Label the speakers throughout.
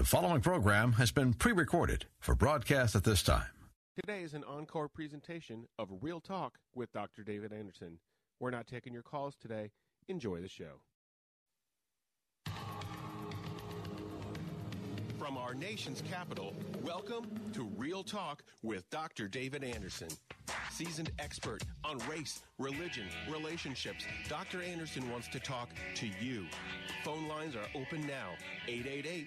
Speaker 1: The following program has been pre recorded for broadcast at this time.
Speaker 2: Today is an encore presentation of Real Talk with Dr. David Anderson. We're not taking your calls today. Enjoy the show. From our nation's capital, welcome to Real Talk with Dr. David Anderson. Seasoned expert on race, religion, relationships, Dr. Anderson wants to talk to you. Phone lines are open now 888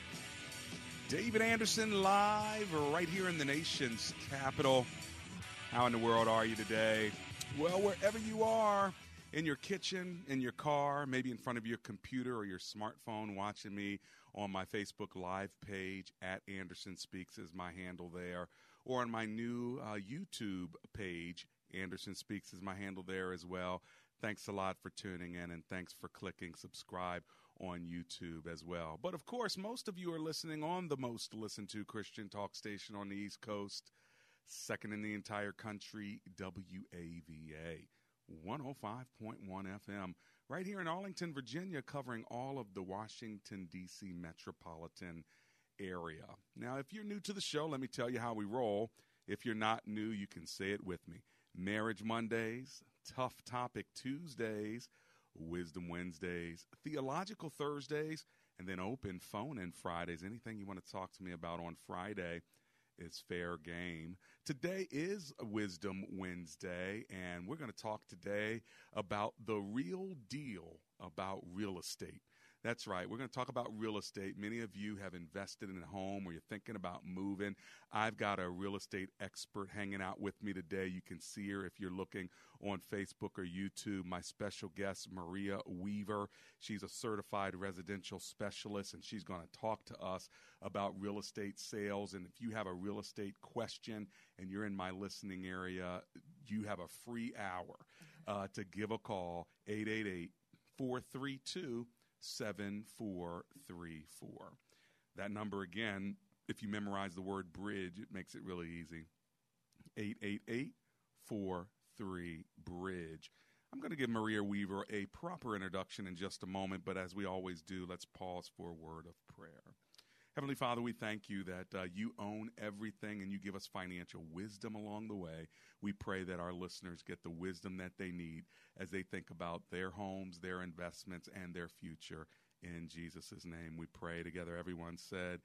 Speaker 3: David Anderson live right here in the nation's capital. How in the world are you today? Well, wherever you are, in your kitchen, in your car, maybe in front of your computer or your smartphone, watching me on my Facebook Live page at Anderson Speaks is my handle there, or on my new uh, YouTube page, Anderson Speaks is my handle there as well. Thanks a lot for tuning in and thanks for clicking subscribe on YouTube as well. But of course, most of you are listening on the most listened to Christian talk station on the East Coast, second in the entire country, WAVA 105.1 FM, right here in Arlington, Virginia, covering all of the Washington, D.C. metropolitan area. Now, if you're new to the show, let me tell you how we roll. If you're not new, you can say it with me. Marriage Mondays, Tough Topic Tuesdays, Wisdom Wednesdays, Theological Thursdays, and then open phone in Fridays. Anything you want to talk to me about on Friday is fair game. Today is Wisdom Wednesday, and we're going to talk today about the real deal about real estate. That's right. We're going to talk about real estate. Many of you have invested in a home or you're thinking about moving. I've got a real estate expert hanging out with me today. You can see her if you're looking on Facebook or YouTube. My special guest, Maria Weaver. She's a certified residential specialist and she's going to talk to us about real estate sales. And if you have a real estate question and you're in my listening area, you have a free hour uh, to give a call 888 432 7434. That number again, if you memorize the word bridge, it makes it really easy. 888 43 Bridge. I'm going to give Maria Weaver a proper introduction in just a moment, but as we always do, let's pause for a word of prayer. Heavenly Father, we thank you that uh, you own everything and you give us financial wisdom along the way. We pray that our listeners get the wisdom that they need as they think about their homes, their investments, and their future. In Jesus' name we pray together. Everyone said,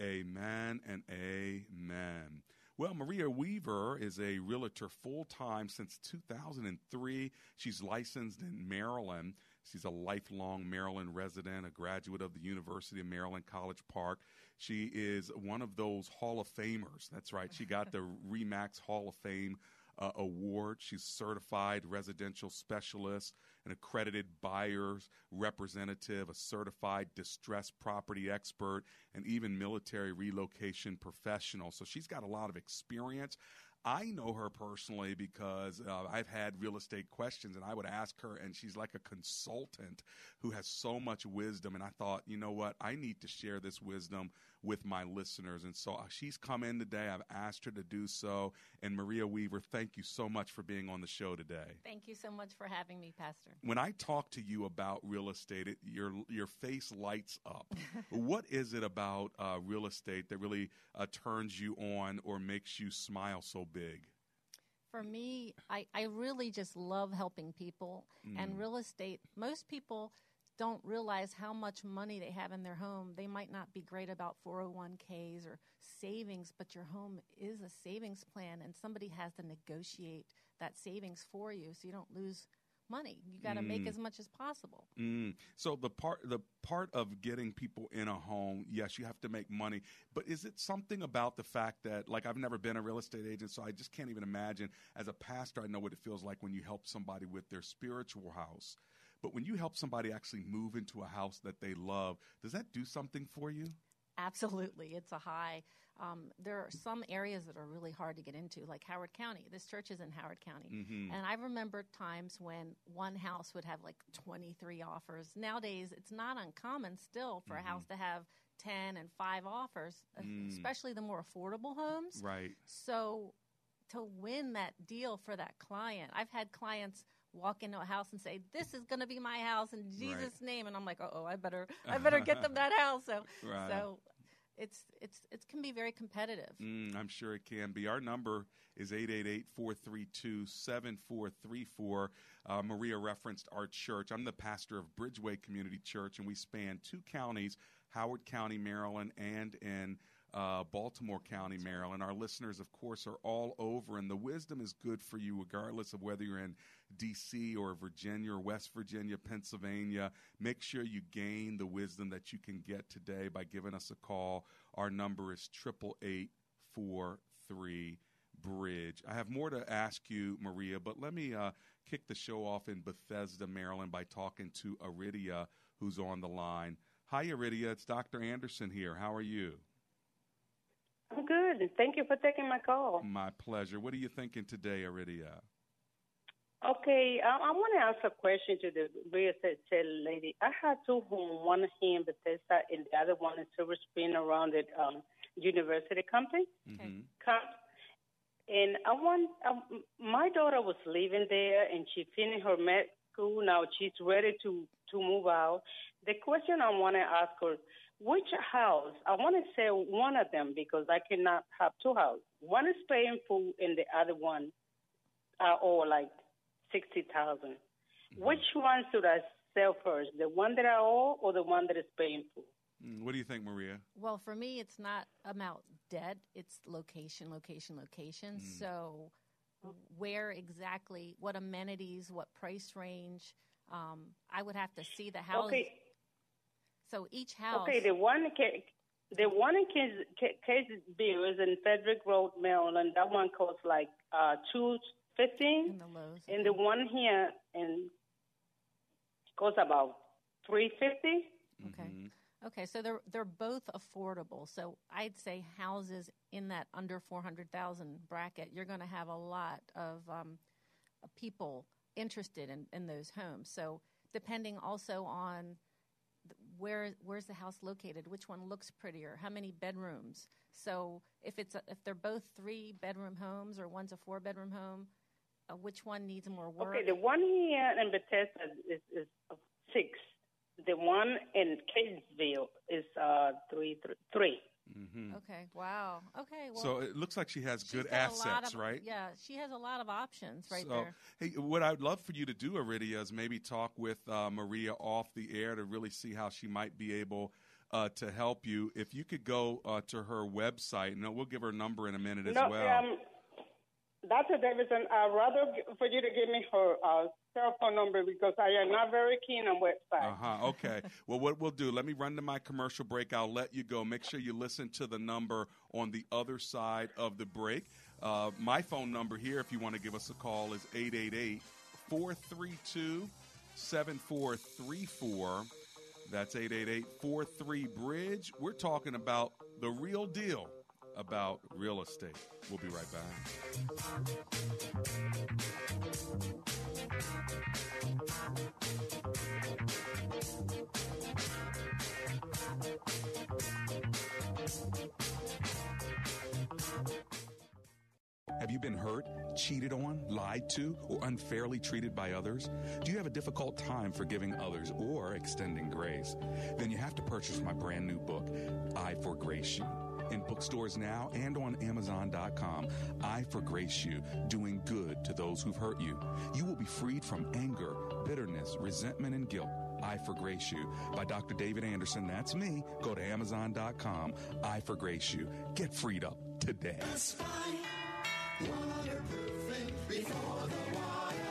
Speaker 3: Amen and Amen. Well, Maria Weaver is a realtor full time since 2003. She's licensed in Maryland. She's a lifelong Maryland resident, a graduate of the University of Maryland College Park. She is one of those Hall of Famers. That's right. She got the REMAX Hall of Fame uh, award. She's certified residential specialist, an accredited buyer's representative, a certified distressed property expert, and even military relocation professional. So she's got a lot of experience. I know her personally because uh, I've had real estate questions and I would ask her, and she's like a consultant who has so much wisdom. And I thought, you know what? I need to share this wisdom with my listeners. And so uh, she's come in today. I've asked her to do so. And Maria Weaver, thank you so much for being on the show today.
Speaker 4: Thank you so much for having me, Pastor.
Speaker 3: When I talk to you about real estate, it, your your face lights up. what is it about uh, real estate that really uh, turns you on or makes you smile so big?
Speaker 4: For me, I, I really just love helping people.
Speaker 3: Mm.
Speaker 4: And real estate, most people don't realize how much money they have in their home. They might not be great about 401ks or savings, but your home is a savings plan, and somebody has to negotiate that savings for you so you don't lose money. You got to make as much as possible.
Speaker 3: Mm. So the part the part of getting people in a home, yes, you have to make money. But is it something about the fact that like I've never been a real estate agent, so I just can't even imagine. As a pastor, I know what it feels like when you help somebody with their spiritual house. But when you help somebody actually move into a house that they love, does that do something for you?
Speaker 4: Absolutely. It's a high. Um, there are some areas that are really hard to get into, like Howard County. This church is in Howard County.
Speaker 3: Mm-hmm.
Speaker 4: And I remember times when one house would have like 23 offers. Nowadays, it's not uncommon still for
Speaker 3: Mm-hmm.
Speaker 4: a house to have 10 and 5 offers, uh, especially the more affordable homes.
Speaker 3: Mm. Right.
Speaker 4: So to win that deal for that client, I've had clients walk into a house and say, "This is going to be my house in Jesus' name," and I'm like, "Oh, I better, I better get them that house." So,
Speaker 3: Right.
Speaker 4: so it's it's it can be very competitive.
Speaker 3: Mm, I'm sure it can be. Our number is 888-432-7434. Uh, Maria referenced our church. I'm the pastor of Bridgeway Community Church, and we span two counties, Howard County, Maryland, and in uh, Baltimore County, Maryland. Our listeners, of course, are all over, and the wisdom is good for you, regardless of whether you're in D.C. or Virginia or West Virginia, Pennsylvania. Make sure you gain the wisdom that you can get today by giving us a call. Our number is triple eight four three bridge. I have more to ask you, Maria, but let me uh, kick the show off in Bethesda, Maryland, by talking to Aridia, who's on the line. Hi, Aridia. It's Dr. Anderson here. How are you?
Speaker 5: I'm good. Thank you for taking my call.
Speaker 3: My pleasure. What are you thinking today, Aridia?
Speaker 5: Okay, I, I want to ask a question to the real estate lady. I had two homes, one here in Bethesda and the other one in Silver Spring around the um, university company.
Speaker 3: Mm-hmm.
Speaker 5: And I want, um, my daughter was living there and she finished her med school. Now she's ready to, to move out. The question I want to ask her, which house? I want to say one of them because I cannot have two houses. One is paying full and the other one are all like sixty thousand. Which one should I sell first? The one that I owe or the one that is paying full?
Speaker 3: Mm, What do you think, Maria?
Speaker 4: Well, for me, it's not about debt; it's location, location, location.
Speaker 3: Mm.
Speaker 4: So, where exactly, what amenities, what price range? Um, I would have to see the house.
Speaker 5: Okay.
Speaker 4: So each house.
Speaker 5: Okay, the one ca- the one in Case, Case Bill is in Frederick Road, Maryland. That one costs like uh two fifteen,
Speaker 4: in the lows.
Speaker 5: and the one here in costs about three fifty.
Speaker 4: Okay.
Speaker 3: Mm-hmm.
Speaker 4: Okay, so they're they're both affordable. So I'd say houses in that under four hundred thousand bracket, you're going to have a lot of um, people interested in, in those homes. So depending also on where where's the house located, which one looks prettier, how many bedrooms. So if it's a, if they're both three bedroom homes or one's a four bedroom home, uh, which one needs more work?
Speaker 5: Okay, the one here in Bethesda is, is six. The one in Catesville is uh three three three.
Speaker 3: Mm-hmm.
Speaker 4: Okay, wow. Okay, well,
Speaker 3: So it looks like she has good
Speaker 4: got a lot
Speaker 3: assets,
Speaker 4: of-
Speaker 3: right?
Speaker 4: Yeah, she has a lot of options right
Speaker 3: so,
Speaker 4: there.
Speaker 3: hey, what I'd love for you to do, Aridia, is maybe talk with uh, Maria off the air to really see how she might be able uh, to help you. If you could go uh, to her website, and we'll give her number in a minute as
Speaker 5: no,
Speaker 3: well.
Speaker 5: um, Dr. Davidson, I'd rather for you to give me her uh, cell phone number because I am not very keen on websites.
Speaker 3: Uh huh. Okay. well, what we'll do, let me run to my commercial break. I'll let you go. Make sure you listen to the number on the other side of the break. Uh, my phone number here, if you want to give us a call, is 888 432 7434. That's 888 43 Bridge. We're talking about the real deal about real estate. We'll be right back. Have you been hurt, cheated on, lied to, or unfairly treated by others? Do you have a difficult time forgiving others or extending grace? Then you have to purchase my brand new book, I Forgrace You. In bookstores now and on Amazon.com, I Forgrace You, doing good to those who've hurt you. You will be freed from anger, bitterness, resentment, and guilt. I Forgrace You by Dr. David Anderson. That's me. Go to Amazon.com. I Forgrace You. Get freed up today.
Speaker 6: Waterproofing before the water.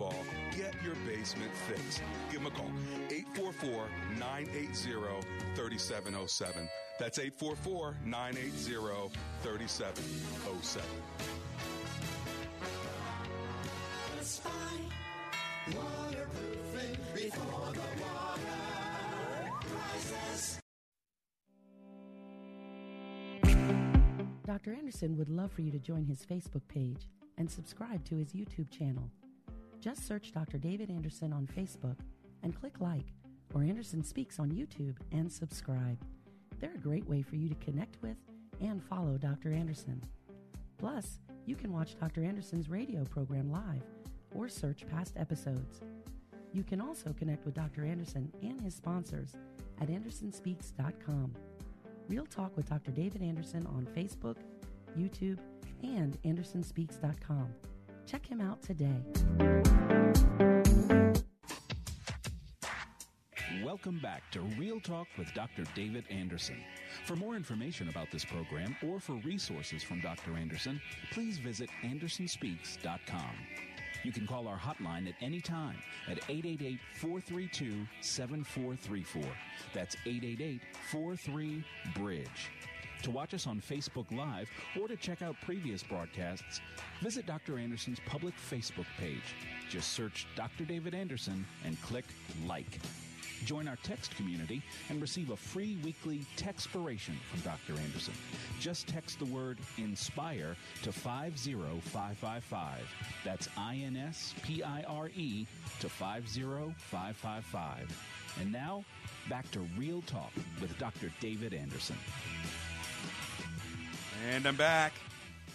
Speaker 3: all, get your basement fixed. Give them a call. 844 980 3707. That's 844 980 3707.
Speaker 6: Waterproofing before the water rises.
Speaker 7: Dr. Anderson would love for you to join his Facebook page and subscribe to his YouTube channel. Just search Dr. David Anderson on Facebook and click like, or Anderson Speaks on YouTube and subscribe. They're a great way for you to connect with and follow Dr. Anderson. Plus, you can watch Dr. Anderson's radio program live or search past episodes. You can also connect with Dr. Anderson and his sponsors at AndersonSpeaks.com. Real Talk with Dr. David Anderson on Facebook, YouTube, and AndersonSpeaks.com. Check him out today.
Speaker 8: Welcome back to Real Talk with Dr. David Anderson. For more information about this program or for resources from Dr. Anderson, please visit AndersonSpeaks.com. You can call our hotline at any time at 888 432 7434. That's 888 43 Bridge. To watch us on Facebook Live or to check out previous broadcasts, visit Dr. Anderson's public Facebook page. Just search Dr. David Anderson and click like. Join our text community and receive a free weekly textpiration from Dr. Anderson. Just text the word INSPIRE to 50555. That's I N S P I R E to 50555. And now, back to Real Talk with Dr. David Anderson.
Speaker 3: And I'm back.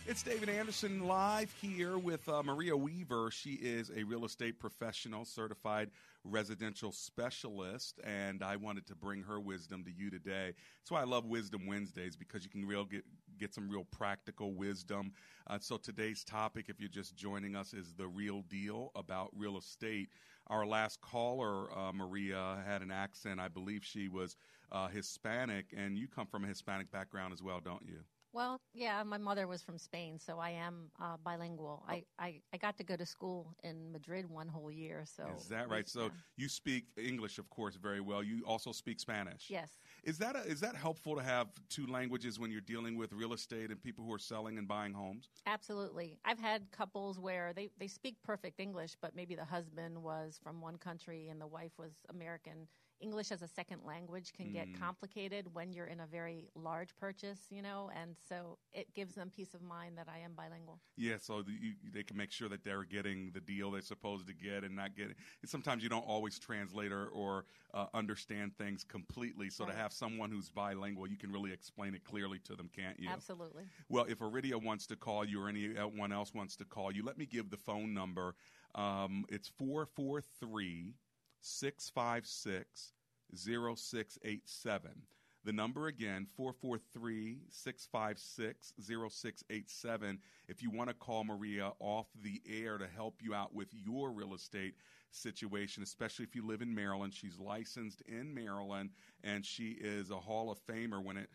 Speaker 3: It's David Anderson live here with uh, Maria Weaver. She is a real estate professional, certified residential specialist, and I wanted to bring her wisdom to you today. That's why I love Wisdom Wednesdays because you can real get get some real practical wisdom. Uh, so today's topic, if you're just joining us, is the real deal about real estate. Our last caller, uh, Maria, had an accent. I believe she was uh, Hispanic, and you come from a Hispanic background as well, don't you?
Speaker 4: Well, yeah, my mother was from Spain, so I am uh, bilingual. I, I, I got to go to school in Madrid one whole year. So
Speaker 3: Is that right? So
Speaker 4: yeah.
Speaker 3: you speak English, of course, very well. You also speak Spanish.
Speaker 4: Yes.
Speaker 3: Is that a, is that helpful to have two languages when you're dealing with real estate and people who are selling and buying homes?
Speaker 4: Absolutely. I've had couples where they, they speak perfect English, but maybe the husband was from one country and the wife was American. English as a second language can get
Speaker 3: Mm.
Speaker 4: complicated when you're in a very large purchase, you know, and so it gives them peace of mind that I am bilingual.
Speaker 3: Yeah, so the, you, they can make sure that they're getting the deal they're supposed to get and not getting. And sometimes you don't always translate or, or uh, understand things completely. So
Speaker 4: Right.
Speaker 3: to have someone who's bilingual, you can really explain it clearly to them, can't you?
Speaker 4: Absolutely.
Speaker 3: Well, if Iridia wants to call you or anyone else wants to call you, let me give the phone number. Um, it's 443 656 0687. The number again, 443 656 0687. If you want to call Maria off the air to help you out with your real estate situation, especially if you live in Maryland. She's licensed in Maryland and she is a Hall of Famer when it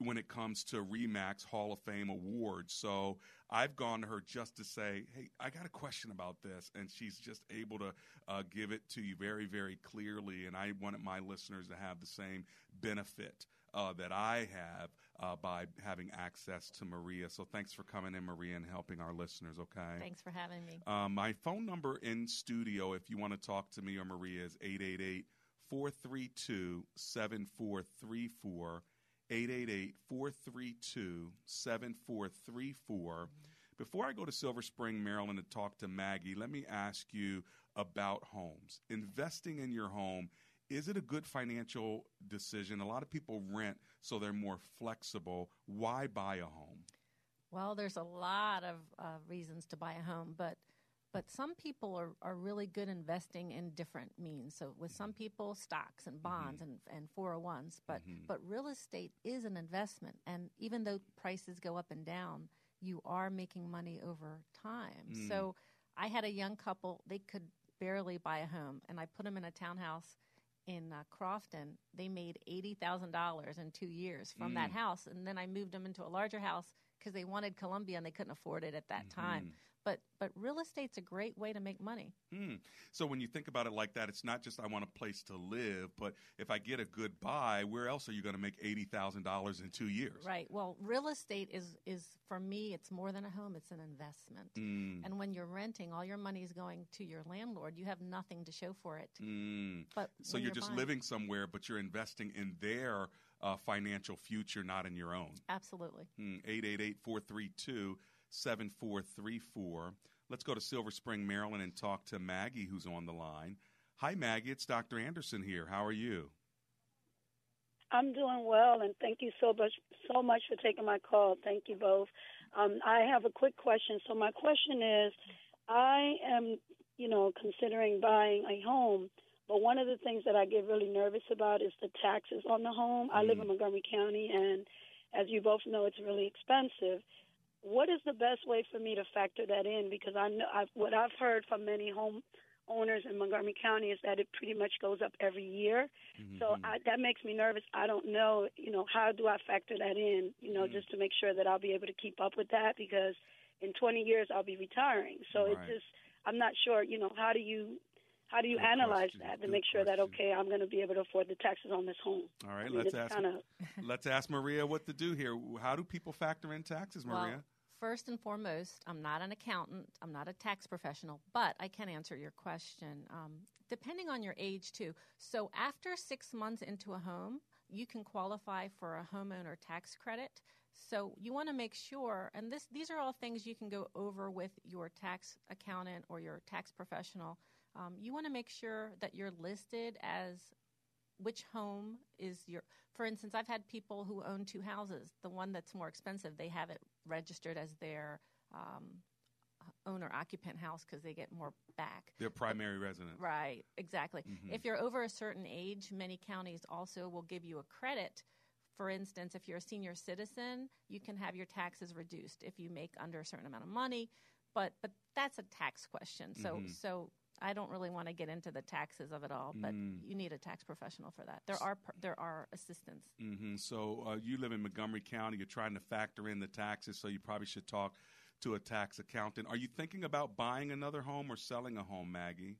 Speaker 3: when it comes to Remax Hall of Fame awards. So I've gone to her just to say, hey, I got a question about this. And she's just able to uh, give it to you very, very clearly. And I wanted my listeners to have the same benefit uh, that I have uh, by having access to Maria. So thanks for coming in, Maria, and helping our listeners, okay?
Speaker 4: Thanks for having me.
Speaker 3: Um, my phone number in studio, if you want to talk to me or Maria, is 888 432 7434. 888 432 7434. Before I go to Silver Spring, Maryland, to talk to Maggie, let me ask you about homes. Investing in your home, is it a good financial decision? A lot of people rent so they're more flexible. Why buy a home?
Speaker 4: Well, there's a lot of uh, reasons to buy a home, but but some people are, are really good investing in different means. So with some people, stocks and bonds and, and 401s, but but real estate is an investment, and even though prices go up and down, you are making money over time.
Speaker 9: Mm.
Speaker 4: So I had a young couple; they could barely buy a home, and I put them in a townhouse in uh, Crofton. They made eighty thousand dollars in two years from that
Speaker 9: Mm.
Speaker 4: house, and then I moved them into a larger house because they wanted Columbia and they couldn't afford it at that time. But but real estate's a great way to make money.
Speaker 3: Hmm. So when you think about it like that, it's not just I want a place to live, but if I get a good buy, where else are you going to make eighty thousand dollars in two years?
Speaker 4: Right. Well, real estate is is for me it's more than a home, it's an investment.
Speaker 3: Mm.
Speaker 4: And when you're renting, all your money is going to your landlord. You have nothing to show for it.
Speaker 3: Mm.
Speaker 4: But
Speaker 3: so you're,
Speaker 4: you're
Speaker 3: just
Speaker 4: buying-
Speaker 3: living somewhere, but you're investing in their uh, financial future, not in your own.
Speaker 4: Absolutely.
Speaker 3: Hmm. 888-432-7434. Let's go to Silver Spring, Maryland, and talk to Maggie, who's on the line. Hi, Maggie. It's Dr. Anderson here. How are you?
Speaker 10: I'm doing well, and thank you so much so much for taking my call. Thank you both. Um, I have a quick question. So my question is, I am, you know, considering buying a home, but one of the things that I get really nervous about is the taxes on the home. I live in Montgomery County, and as you both know, it's really expensive. What is the best way for me to factor that in? Because I know I've, what I've heard from many home owners in Montgomery County is that it pretty much goes up every year. Mm-hmm. So mm-hmm. I, that makes me nervous. I don't know, you know, how do I factor that in, you know, mm-hmm. just to make sure that I'll be able to keep up with that because in 20 years I'll be retiring. So
Speaker 3: Right.
Speaker 10: it's just I'm not sure, you know, how do you how do you
Speaker 3: Good
Speaker 10: analyze
Speaker 3: question.
Speaker 10: that to
Speaker 3: Good
Speaker 10: make sure that okay, I'm going to be able to afford the taxes on this home.
Speaker 3: All right,
Speaker 10: I mean,
Speaker 3: let's ask.
Speaker 10: kinda-
Speaker 3: let's ask Maria what to do here. How do people factor in taxes, Maria?
Speaker 4: Well, first and foremost, I'm not an accountant, I'm not a tax professional, but I can answer your question. Um, depending on your age, too. So, after six months into a home, you can qualify for a homeowner tax credit. So, you want to make sure, and this, these are all things you can go over with your tax accountant or your tax professional. Um, you want to make sure that you're listed as which home is your for instance i've had people who own two houses the one that's more expensive they have it registered as their um, owner occupant house because they get more back
Speaker 3: Their primary residence.
Speaker 4: right exactly
Speaker 3: Mhm.
Speaker 4: if you're over a certain age many counties also will give you a credit for instance if you're a senior citizen you can have your taxes reduced if you make under a certain amount of money but but that's a tax question so
Speaker 3: Mhm.
Speaker 4: so I don't really want to get into the taxes of it all, but
Speaker 3: Mm.
Speaker 4: you need a tax professional for that. There are there are assistants.
Speaker 3: hmm So uh, you live in Montgomery County. You're trying to factor in the taxes, so you probably should talk to a tax accountant. Are you thinking about buying another home or selling a home, Maggie?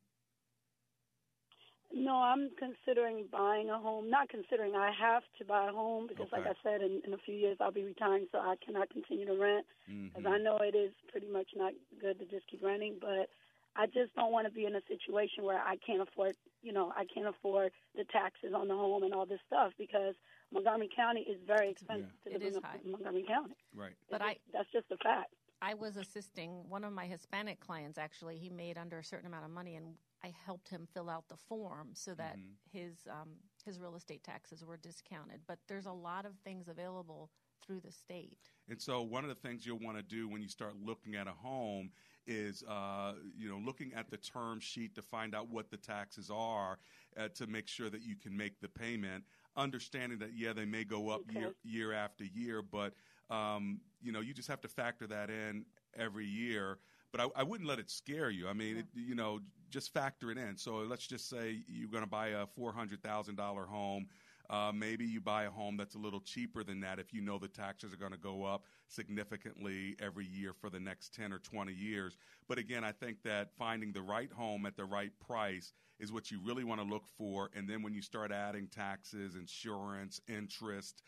Speaker 10: No, I'm considering buying a home. Not considering I have to buy a home because, like I said, in, in a few years I'll be retiring, so I cannot continue to rent. Because I know it is pretty much not good to just keep renting, but I just don't want to be in a situation where I can't afford, you know, I can't afford the taxes on the home and all this stuff because Montgomery County is very expensive to live
Speaker 4: is
Speaker 10: in
Speaker 4: high.
Speaker 10: Montgomery County.
Speaker 3: Right.
Speaker 4: But
Speaker 10: It's
Speaker 4: I
Speaker 10: that's just a fact.
Speaker 4: I was assisting one of my Hispanic clients. Actually, he made under a certain amount of money, and I helped him fill out the form so that
Speaker 3: Mhm.
Speaker 4: his um, his real estate taxes were discounted. But there's a lot of things available through the state.
Speaker 3: And so, one of the things you'll want to do when you start looking at a home is, uh, you know, looking at the term sheet to find out what the taxes are uh, to make sure that you can make the payment. Understanding that, yeah, they may go up year year after year, but um, you know, you just have to factor that in every year. But I, I wouldn't let it scare you. I mean, it, you know, just factor it in. So let's just say you're going to buy a four hundred thousand dollar home. Uh, maybe you buy a home that's a little cheaper than that if you know the taxes are going to go up significantly every year for the next 10 or 20 years. But again, I think that finding the right home at the right price is what you really want to look for. And then when you start adding taxes, insurance, interest,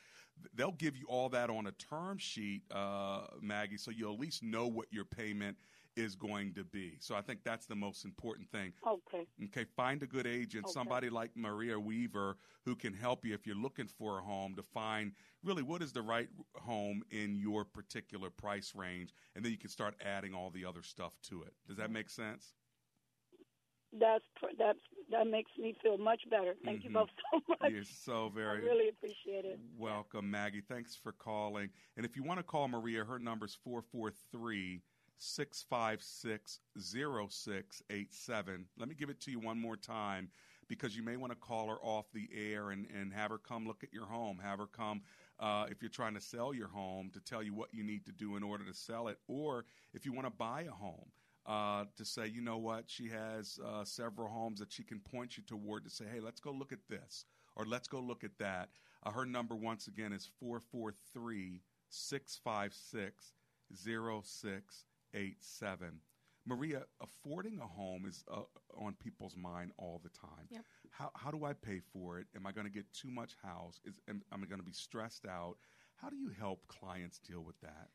Speaker 3: they'll give you all that on a term sheet, uh, Maggie, so you'll at least know what your payment is going to be. So I think that's the most important thing.
Speaker 10: Okay.
Speaker 3: Okay, find a good agent,
Speaker 10: Okay.
Speaker 3: somebody like Maria Weaver who can help you if you're looking for a home to find really what is the right home in your particular price range, and then you can start adding all the other stuff to it. Does that make sense?
Speaker 10: That's that's that makes me feel much better. Thank you
Speaker 3: Mhm.
Speaker 10: both so much.
Speaker 3: You're so
Speaker 10: I
Speaker 3: very
Speaker 10: really appreciate it.
Speaker 3: welcome, Maggie. Thanks for calling. And if you want to call Maria, her number is 443 656 0687. Let me give it to you one more time because you may want to call her off the air and, and have her come look at your home. Have her come, uh, if you're trying to sell your home, to tell you what you need to do in order to sell it. Or if you want to buy a home, uh, to say, you know what, she has uh, several homes that she can point you toward to say, hey, let's go look at this or let's go look at that. Uh, her number, once again, is 443 656 0687. Maria, affording a home is uh, on people's mind all the time.
Speaker 4: Yep.
Speaker 3: How, how do I pay for it? Am I going to get too much house? Is, am, am I going to be stressed out? How do you help clients deal with that?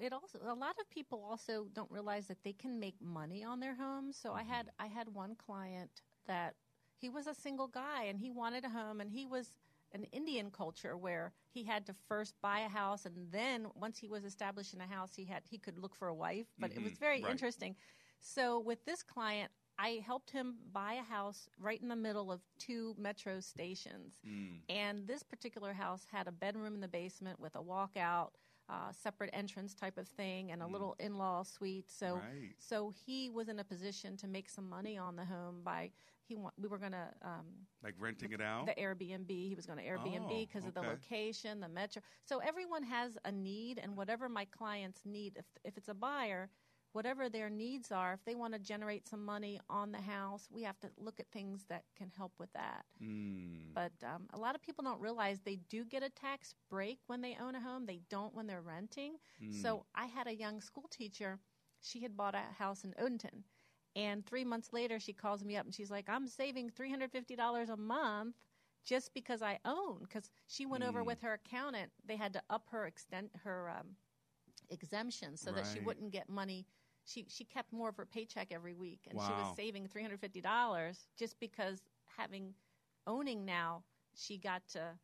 Speaker 4: it also a lot of people also don't realize that they can make money on their home. So I had I had one client that he was a single guy and he wanted a home and he was an Indian culture where he had to first buy a house and then once he was established in a house he had he could look for a wife. But it was
Speaker 9: Mhm,
Speaker 4: very
Speaker 9: right.
Speaker 4: interesting. So with this client I helped him buy a house right in the middle of two metro stations.
Speaker 3: Mm.
Speaker 4: And this particular house had a bedroom in the basement with a walkout, uh, separate entrance type of thing, and a little in-law suite. So,
Speaker 3: Right.
Speaker 4: so he was in a position to make some money on the home by he. wa- We were going to um,
Speaker 3: Like renting it out?
Speaker 4: the Airbnb. He was going to Airbnb
Speaker 3: Oh,
Speaker 4: because of the location, the metro. So everyone has a need, and whatever my clients need, if if it's a buyer, whatever their needs are, if they want to generate some money on the house, we have to look at things that can help with that.
Speaker 3: Mm.
Speaker 4: But um, a lot of people don't realize they do get a tax break when they own a home. They don't when they're renting.
Speaker 9: Mm.
Speaker 4: So I had a young school teacher. She had bought a house in Odenton. And three months later, she calls me up and she's like, I'm saving $350 a month just because I own. Because she went over
Speaker 9: Mm.
Speaker 4: with her accountant. They had to up her extent her um, exemption so that she wouldn't get money. She, she kept more of her paycheck every week. And she was saving $350 just because having owning now, she got to,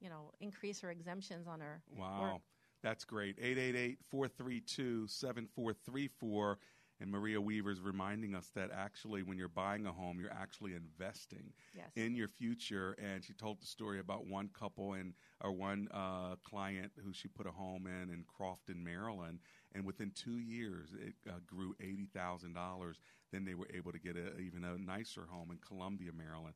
Speaker 4: you know, increase her exemptions on her.
Speaker 3: Wow.
Speaker 4: work.
Speaker 3: That's great. 888 432 7434. And Maria Weaver is reminding us that actually, when you're buying a home, you're actually investing
Speaker 4: Yes.
Speaker 3: in your future. And she told the story about one couple and or one uh, client who she put a home in in Crofton, Maryland, and within two years it uh, grew eighty thousand dollars. Then they were able to get a, even a nicer home in Columbia, Maryland.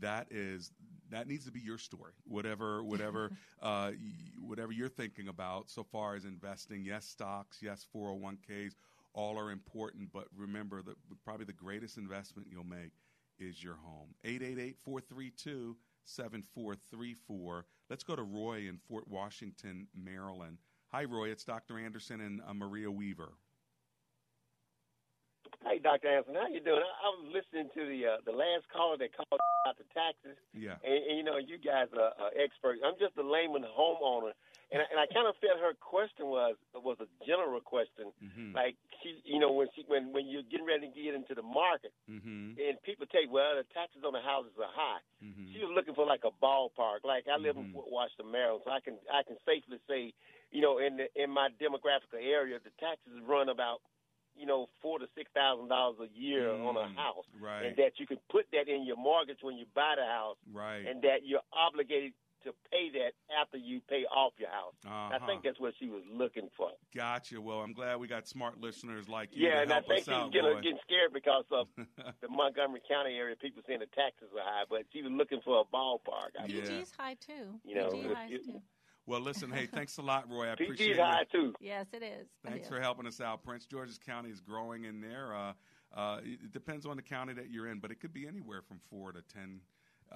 Speaker 3: That is that needs to be your story. Whatever whatever uh, y- whatever you're thinking about so far as investing. Yes, stocks. Yes, four hundred one ks. All are important, but remember that probably the greatest investment you'll make is your home. 888 432 7434. Let's go to Roy in Fort Washington, Maryland. Hi, Roy. It's Dr. Anderson and uh, Maria Weaver.
Speaker 9: Hey, Dr. Anson, how you doing? I, I was listening to the uh, the last caller that called about the taxes,
Speaker 3: Yeah.
Speaker 9: and, and you know, you guys are, are experts. I'm just a layman homeowner, and I, and I kind of felt her question was was a general question,
Speaker 3: Mm-hmm.
Speaker 9: like she, you know, when she when when you're getting ready to get into the market,
Speaker 3: Mm-hmm.
Speaker 9: and people you, well, the taxes on the houses are high.
Speaker 3: Mm-hmm.
Speaker 9: She was looking for like a ballpark. Like I live in Fort Washington, Maryland, so I can I can safely say, you know, in the, in my demographical area, the taxes run about, you know, four to six thousand dollars a year on a
Speaker 3: Mm,
Speaker 9: house,
Speaker 3: right.
Speaker 9: and that you can put that in your mortgage when you buy the house,
Speaker 3: Right.
Speaker 9: and that you're obligated to pay that after you pay off your house. I
Speaker 3: Uh-huh.
Speaker 9: think that's what she was looking for.
Speaker 3: Gotcha. Well, I'm glad we got smart listeners like you
Speaker 9: Yeah,
Speaker 3: to
Speaker 9: and I
Speaker 3: help
Speaker 9: think
Speaker 3: us out,
Speaker 9: getting, getting scared because of the Montgomery County area. People saying the taxes are high, but she was looking for a ballpark. I
Speaker 3: Yeah.
Speaker 4: PG's high too.
Speaker 9: You know,
Speaker 4: PG
Speaker 9: if
Speaker 4: too.
Speaker 3: Well, listen, hey, thanks a lot, Roy. I
Speaker 9: PG's
Speaker 3: appreciate
Speaker 9: high,
Speaker 3: it.
Speaker 9: too.
Speaker 4: Yes, it is.
Speaker 3: Thanks
Speaker 4: It
Speaker 3: for
Speaker 4: is.
Speaker 3: helping us out. Prince George's County is growing in there. Uh, uh, it it depends on the county that you're in, but it could be anywhere from four to ten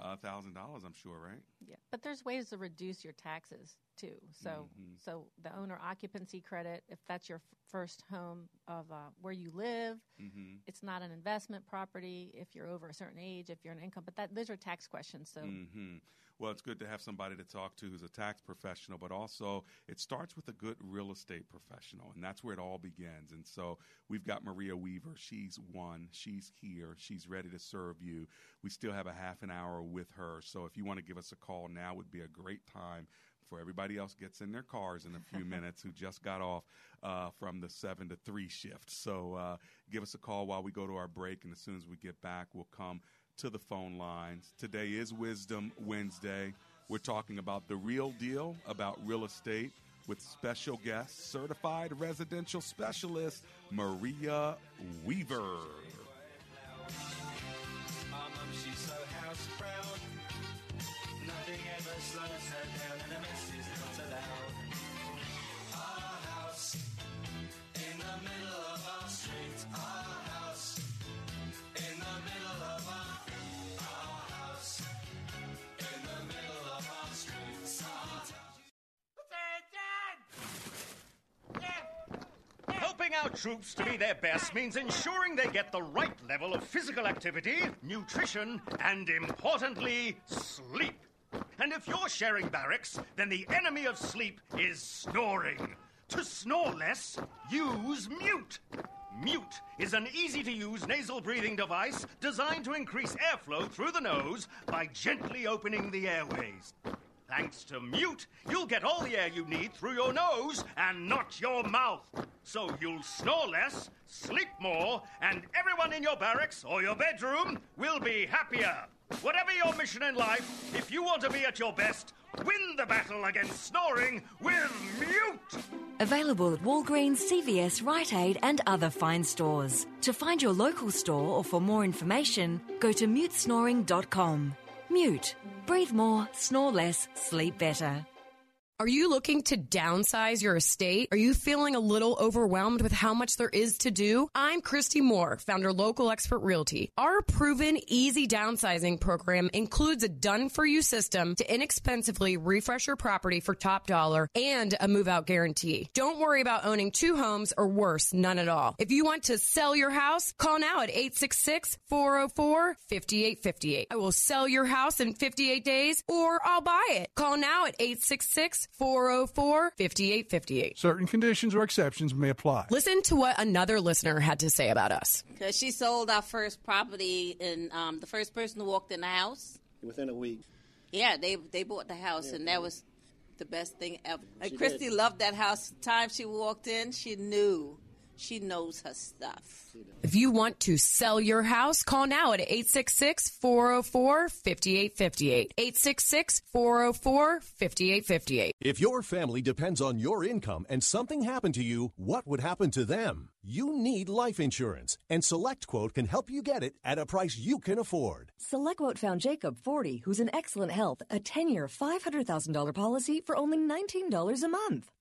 Speaker 3: uh, dollars. I'm sure, right?
Speaker 4: Yeah, but there's ways to reduce your taxes. too. So so the owner occupancy credit, if that's your f- first home of uh, where you live,
Speaker 3: Mhm.
Speaker 4: it's not an investment property. If you're over a certain age, if you're an income, but that those are tax questions. So
Speaker 3: hmm Well, it's good to have somebody to talk to who's a tax professional, but also it starts with a good real estate professional, and that's where it all begins. And so we've got Maria Weaver. She's one. She's here. She's ready to serve you. We still have a half an hour with her. So if you want to give us a call now, would be a great time before everybody else gets in their cars in a few minutes who just got off uh, from the seven to three shift. So uh, give us a call while we go to our break, and as soon as we get back, we'll come to the phone lines. Today is Wisdom Wednesday. We're talking about the real deal about real estate with special guest, certified residential specialist Maria Weaver.
Speaker 6: Our house in the middle of our street. Our
Speaker 11: Helping our troops to be their best means ensuring they get the right level of physical activity, nutrition, and importantly, sleep. And if you're sharing barracks, then the enemy of sleep is snoring. To snore less, use Mute. Mute is an easy to use nasal breathing device designed to increase airflow through the nose by gently opening the airways. Thanks to Mute, you'll get all the air you need through your nose and not your mouth. So you'll snore less, sleep more, and everyone in your barracks or your bedroom will be happier. Whatever your mission in life, if you want to be at your best, win the battle against snoring with Mute.
Speaker 12: Available at Walgreens, CVS, Rite Aid, and other fine stores. To find your local store or for more information, go to mutesnoring.com. Mute. Breathe more, snore less, sleep better.
Speaker 13: Are you looking to downsize your estate? Are you feeling a little overwhelmed with how much there is to do? I'm Christy Moore, founder Local Expert Realty. Our proven easy downsizing program includes a done for you system to inexpensively refresh your property for top dollar and a move out guarantee. Don't worry about owning two homes or worse, none at all. If you want to sell your house, call now at 866 404 5858. I will sell your house in 58 days or I'll buy it. Call now at 866 404 5858.
Speaker 14: Certain conditions or exceptions may apply.
Speaker 13: Listen to what another listener had to say about us.
Speaker 15: Because she sold our first property, and um, the first person who walked in the house,
Speaker 16: Within a week.
Speaker 15: yeah, they they bought the house, and that was the best thing ever. And Christy
Speaker 16: did.
Speaker 15: loved that house. The time she walked in, she knew. She knows her stuff.
Speaker 13: If you want to sell your house, call now at 866 404 5858. 866 404 5858.
Speaker 17: If your family depends on your income and something happened to you, what would happen to them? You need life insurance, and SelectQuote can help you get it at a price you can afford.
Speaker 18: SelectQuote found Jacob, 40, who's in excellent health, a 10 year, $500,000 policy for only $19 a month.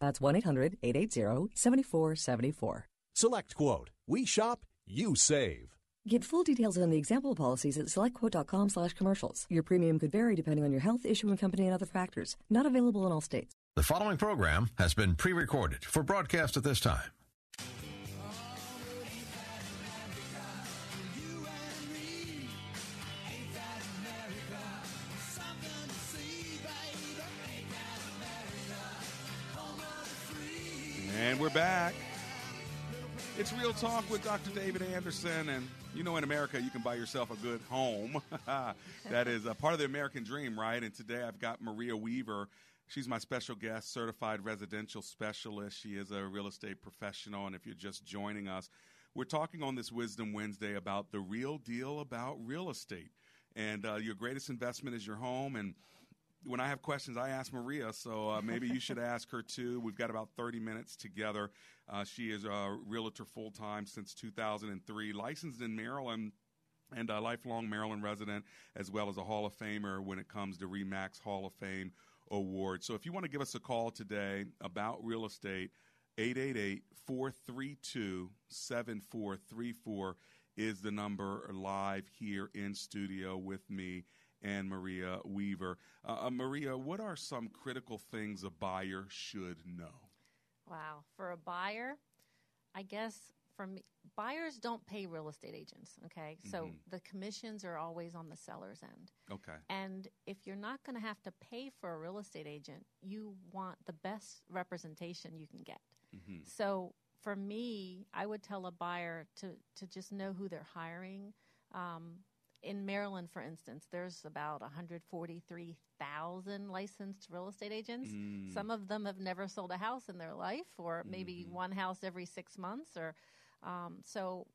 Speaker 18: That's 1 800 880 7474.
Speaker 17: SelectQuote. We shop, you save.
Speaker 18: Get full details on the example policies at selectquote.com slash commercials. Your premium could vary depending on your health, issuing company, and other factors. Not available in all states.
Speaker 1: The following program has been pre recorded for broadcast at this time.
Speaker 3: And we're back. It's Real Talk with Dr. David Anderson. And you know, in America, you can buy yourself a good home. that is a part of the American dream, right? And today I've got Maria Weaver. She's my special guest, certified residential specialist. She is a real estate professional. And if you're just joining us, we're talking on this Wisdom Wednesday about the real deal about real estate. And uh, your greatest investment is your home. And when I have questions, I ask Maria. So uh, maybe you should ask her too. We've got about 30 minutes together. Uh, she is a realtor full time since 2003, licensed in Maryland and a lifelong Maryland resident, as well as a Hall of Famer when it comes to REMAX Hall of Fame Award. So if you want to give us a call today about real estate, 888 432 7434 is the number live here in studio with me and Maria Weaver. Uh, uh, Maria, what are some critical things a buyer should know?
Speaker 4: Wow. For a buyer, I guess for me, buyers don't pay real estate agents, okay? So
Speaker 3: Mhm.
Speaker 4: the commissions are always on the seller's end.
Speaker 3: Okay.
Speaker 4: And if you're not going to have to pay for a real estate agent, you want the best representation you can get.
Speaker 3: Mhm.
Speaker 4: So for me, I would tell a buyer to, to just know who they're hiring. Um, in Maryland, for instance, there's about 143,000 licensed real estate agents.
Speaker 16: Mm.
Speaker 4: Some of them have never sold a house in their life, or maybe one house every six months, or um, so.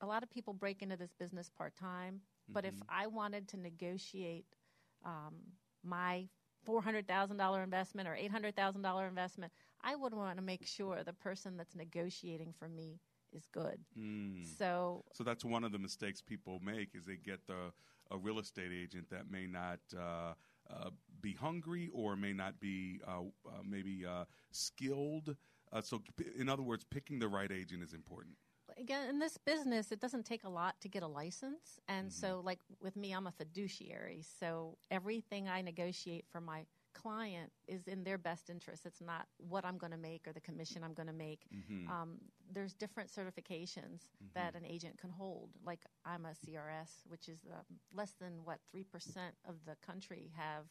Speaker 4: A lot of people break into this business part time, but if
Speaker 16: Mhm.
Speaker 4: I wanted to negotiate um, my four hundred thousand dollar investment or eight hundred thousand dollar investment, I would want to make sure the person that's negotiating for me is good.
Speaker 3: Mm.
Speaker 4: So
Speaker 3: So that's one of the mistakes people make is they get the a real estate agent that may not uh, uh, be hungry or may not be uh, uh, maybe uh, skilled. Uh, so, in other words, picking the right agent is important.
Speaker 4: again in this business it doesn't take a lot to get a license and so like with me i'm a fiduciary so everything i negotiate for my client is in their best interest. It's not what i'm going to make or the commission i'm going to make.
Speaker 16: Mhm.
Speaker 4: um, there's different certifications that an agent can hold. Like i'm a crs which is um, less than what 3% of the country have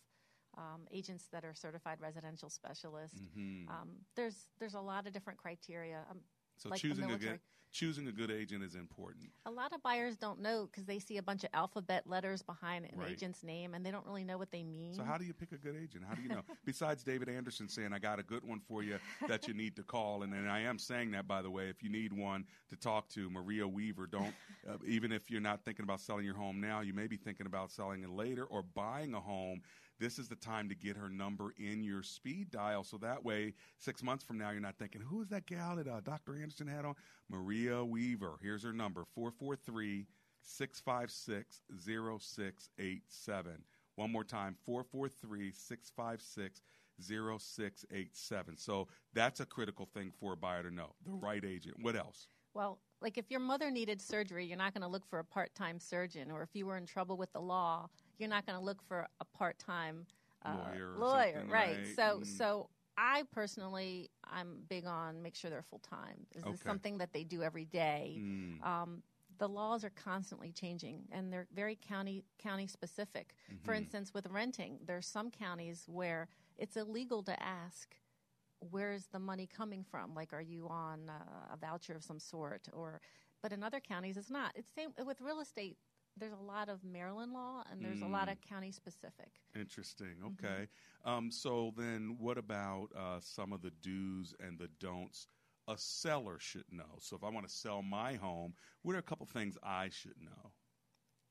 Speaker 4: um, agents that are certified residential specialists.
Speaker 3: Mhm.
Speaker 4: um, there's there's a lot of different criteria. Um,
Speaker 3: So
Speaker 4: like
Speaker 3: choosing a good choosing a good agent is important.
Speaker 4: A lot of buyers don't know because they see a bunch of alphabet letters behind an
Speaker 3: Right.
Speaker 4: agent's name and they don't really know what they mean.
Speaker 3: So how do you pick a good agent? How do you know? Besides David Anderson saying I got a good one for you that you need to call, and, and I am saying that by the way. If you need one to talk to, Maria Weaver, don't uh, even if you're not thinking about selling your home now, you may be thinking about selling it later or buying a home. This is the time to get her number in your speed dial, so that way six months from now you're not thinking who is that gal that uh, Dr. Anderson had on? Maria Weaver. Here's her number: four four three. 656 0687. One more time 443 656 0687. So that's a critical thing for a buyer to know the right agent. What else?
Speaker 4: Well, like if your mother needed surgery, you're not going to look for a part time surgeon. Or if you were in trouble with the law, you're not going to look for a part time uh,
Speaker 3: Lawyer
Speaker 4: lawyer, right?
Speaker 3: right?
Speaker 4: So,
Speaker 3: Mm.
Speaker 4: so I personally, I'm big on make sure they're full time. Is this
Speaker 3: Okay.
Speaker 4: something that they do every day?
Speaker 3: Mm.
Speaker 4: Um, the laws are constantly changing, and they're very county county specific. For
Speaker 16: Mhm.
Speaker 4: instance, with renting, there's some counties where it's illegal to ask where's the money coming from? Like, are you on uh, a voucher of some sort? Or, but in other counties, it's not. It's same with real estate. There's a lot of Maryland law, and there's a lot
Speaker 3: Mm.
Speaker 4: of county specific.
Speaker 3: Interesting.
Speaker 4: Mm-hmm.
Speaker 3: Okay. Um, so then, what about uh, some of the do's and the don'ts a seller should know? So if I want to sell my home, what are a couple things I should know?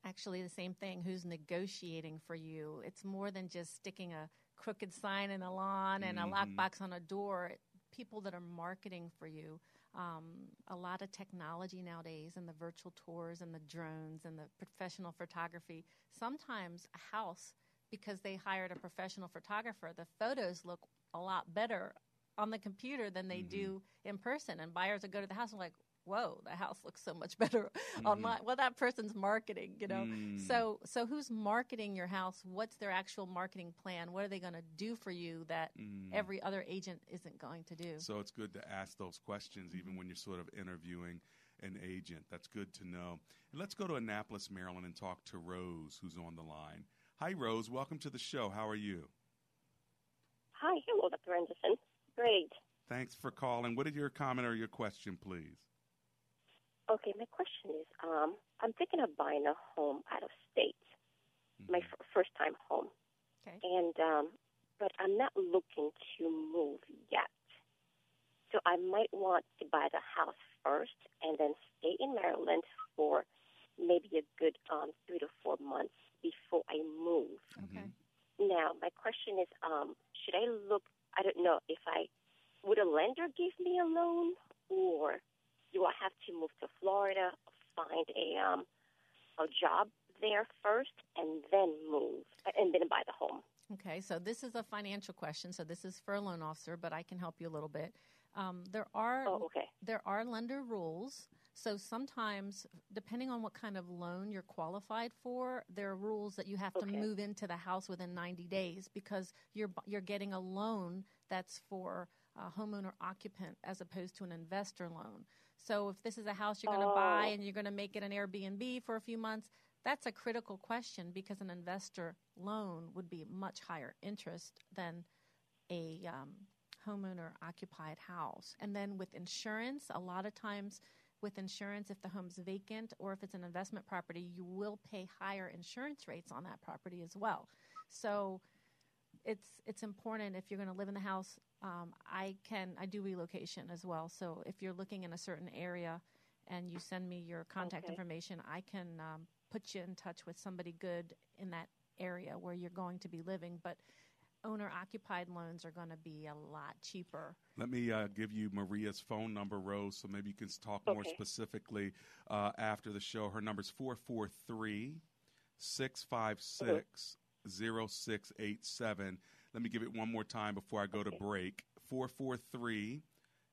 Speaker 4: Actually, the same thing. Who's negotiating for you? It's more than just sticking a crooked sign in a lawn and a
Speaker 16: Mhm.
Speaker 4: lockbox on a door. People that are marketing for you. Um, a lot of technology nowadays, and the virtual tours, and the drones, and the professional photography. Sometimes a house, because they hired a professional photographer, the photos look a lot better on the computer than they do in person. And buyers will go to the house and like, whoa, the house looks so much better online. Well, that person's marketing, you know.
Speaker 16: Mm.
Speaker 4: So, so who's marketing your house? What's their actual marketing plan? What are they going to do for you that
Speaker 3: Mm.
Speaker 4: every other agent isn't going to do?
Speaker 3: So it's good to ask those questions even when you're sort of interviewing an agent. That's good to know. And let's go to Annapolis, Maryland, and talk to Rose, who's on the line. Hi, Rose. Welcome to the show. How are you?
Speaker 16: Hi, hello, Dr. Anderson. Great.
Speaker 3: Thanks for calling. What is your comment or your question, please?
Speaker 16: Okay, my question is, um, I'm thinking of buying a home out of state, my
Speaker 3: Mm-hmm.
Speaker 16: f- first time home,
Speaker 4: Okay.
Speaker 16: and um, but I'm not looking to move yet. So I might want to buy the house first and then stay in Maryland for maybe a good um, three to four months before I move.
Speaker 4: Okay.
Speaker 16: Now, my question is, um, should I look? I don't know if I would a lender give me a loan, or do I have to move to Florida, find a um, a job there first, and then move, and then buy the home?
Speaker 4: Okay, so this is a financial question. So this is for a loan officer, but I can help you a little bit. Um, there are
Speaker 16: Oh, okay.
Speaker 4: there are lender rules. So sometimes, depending on what kind of loan you're qualified for, there are rules that you have to move into the house within 90 days because you're you're getting a loan that's for a homeowner occupant as opposed to an investor loan. So if this is a house you're going to buy
Speaker 16: Oh.
Speaker 4: and you're going to make it an Airbnb for a few months, that's a critical question because an investor loan would be much higher interest than a um, homeowner occupied house. And then with insurance, a lot of times with insurance, if the home's vacant or if it's an investment property, you will pay higher insurance rates on that property as well. So it's it's important if you're going to live in the house. Um, I can I do relocation as well. So if you're looking in a certain area and you send me your contact
Speaker 16: Okay.
Speaker 4: information, I can um, put you in touch with somebody good in that area where you're going to be living. But owner occupied loans are going to be a lot cheaper.
Speaker 3: Let me uh, give you Maria's phone number, Rose, so maybe you can talk more specifically uh, after the show. Her number is 443 656 0687. Let me give it one more time before I go to break 443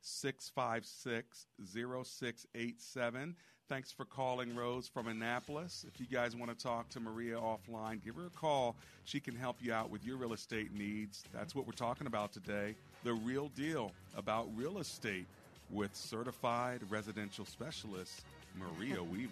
Speaker 3: 656 0687. Thanks for calling Rose from Annapolis. If you guys want to talk to Maria offline, give her a call. She can help you out with your real estate needs. That's what we're talking about today the real deal about real estate with certified residential specialist Maria Weaver.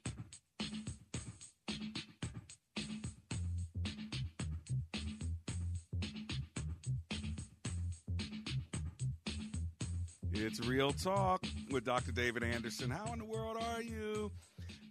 Speaker 3: Real Talk with Dr. David Anderson. How in the world are you?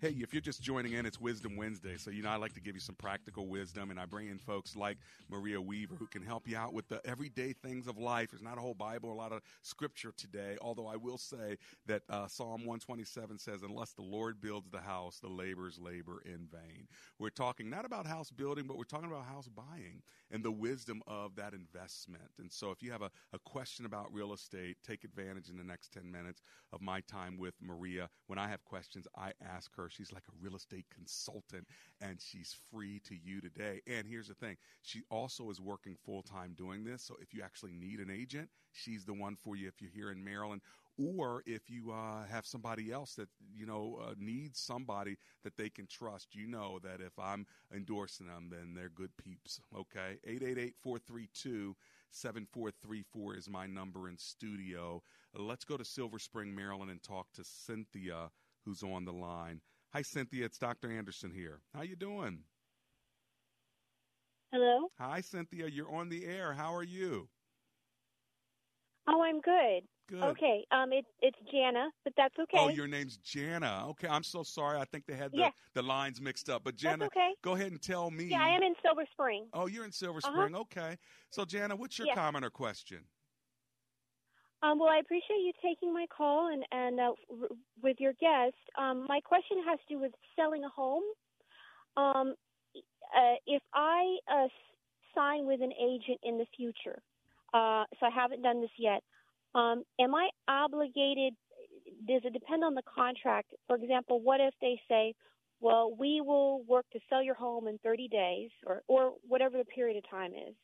Speaker 3: Hey, if you're just joining in, it's Wisdom Wednesday. So, you know, I like to give you some practical wisdom, and I bring in folks like Maria Weaver who can help you out with the everyday things of life. There's not a whole Bible, a lot of scripture today, although I will say that uh, Psalm 127 says, Unless the Lord builds the house, the laborers labor in vain. We're talking not about house building, but we're talking about house buying. And the wisdom of that investment. And so, if you have a, a question about real estate, take advantage in the next 10 minutes of my time with Maria. When I have questions, I ask her. She's like a real estate consultant, and she's free to you today. And here's the thing she also is working full time doing this. So, if you actually need an agent, she's the one for you if you're here in Maryland or if you uh, have somebody else that you know uh, needs somebody that they can trust you know that if i'm endorsing them then they're good peeps okay? 888-432-7434 is my number in studio. Uh, let's go to silver spring maryland and talk to cynthia who's on the line. Hi cynthia. It's dr anderson here. How you doing?
Speaker 19: Hello.
Speaker 3: hi cynthia. You're on the air. How are you
Speaker 19: Oh, I'm good.
Speaker 3: Good.
Speaker 19: Okay. Um, it's it's Jana, but that's okay.
Speaker 3: Oh, your name's Jana. Okay, I'm so sorry. I think they had the,
Speaker 19: Yeah.
Speaker 3: the lines mixed up. But Jana,
Speaker 19: okay.
Speaker 3: go ahead and tell me.
Speaker 19: Yeah, I am in Silver Spring.
Speaker 3: Oh, you're in Silver
Speaker 19: Uh-huh.
Speaker 3: Spring. Okay. So, Jana, what's your
Speaker 19: Yes.
Speaker 3: comment or question?
Speaker 19: Um, well, I appreciate you taking my call and and uh, r- with your guest. Um, my question has to do with selling a home. Um, uh, if I uh, sign with an agent in the future, uh, so I haven't done this yet. Um, am I obligated? Does it depend on the contract? For example, what if they say, "Well, we will work to sell your home in 30 days," or or whatever the period of time is.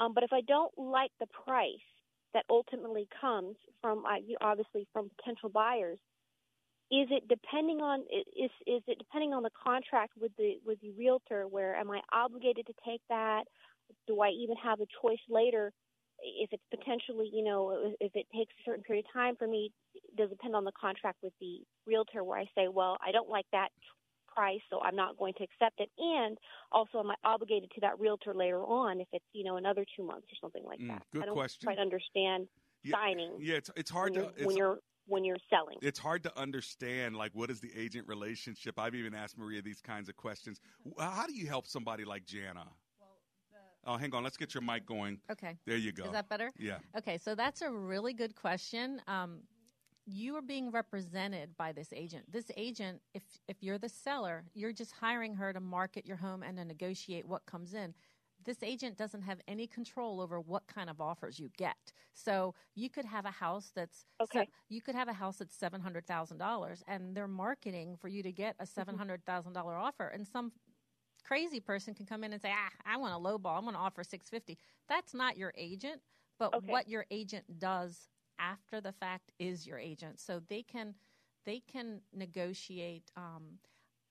Speaker 19: Um, but if I don't like the price that ultimately comes from obviously from potential buyers, is it depending on is is it depending on the contract with the with the realtor? Where am I obligated to take that? Do I even have a choice later? If it's potentially, you know, if it takes a certain period of time for me, does it depend on the contract with the realtor where I say, well, I don't like that price, so I'm not going to accept it. And also, am I obligated to that realtor later on if it's, you know, another two months or something like that?
Speaker 3: Mm,
Speaker 19: that?
Speaker 3: good
Speaker 19: I don't
Speaker 3: question.
Speaker 19: quite understand
Speaker 3: Yeah,
Speaker 19: signing.
Speaker 3: Yeah, it's it's hard
Speaker 19: when
Speaker 3: to it's,
Speaker 19: when you're when you're selling.
Speaker 3: it's hard to understand like what is the agent relationship. I've even asked Maria these kinds of questions. How do you help somebody like Jana? Oh, hang on. Let's get your mic going.
Speaker 4: Okay.
Speaker 3: There you go.
Speaker 4: Is that better?
Speaker 3: Yeah.
Speaker 4: Okay, so that's a really good question. Um, you are being represented by this agent. This agent, if if you're the seller, you're just hiring her to market your home and to negotiate what comes in. This agent doesn't have any control over what kind of offers you get. So you could have a house that's
Speaker 19: Okay.
Speaker 4: you could have a house that's seven hundred thousand dollars, and they're marketing for you to get a seven hundred thousand dollar offer, and some crazy person can come in and say, "Ah, I want a low ball. I'm going to offer 650." That's not your agent, but
Speaker 19: Okay.
Speaker 4: what your agent does after the fact is your agent. So they can they can negotiate um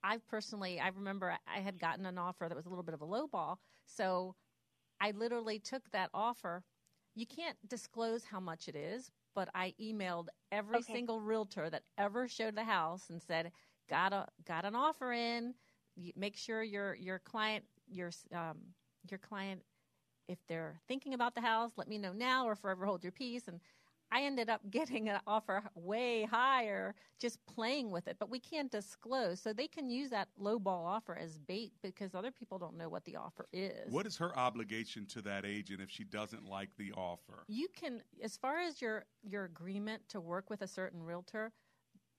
Speaker 4: I personally I remember I had gotten an offer that was a little bit of a low ball. So I literally took that offer. You can't disclose how much it is, but I emailed every
Speaker 19: Okay.
Speaker 4: single realtor that ever showed the house and said, "Got a got an offer in. Make sure your your client your um, your client if they're thinking about the house, let me know now or forever hold your peace." And I ended up getting an offer way higher just playing with it, but we can't disclose. So they can use that low ball offer as bait because other people don't know what the offer is.
Speaker 3: What is her obligation to that agent if she doesn't like the offer?
Speaker 4: You can, as far as your your agreement to work with a certain realtor.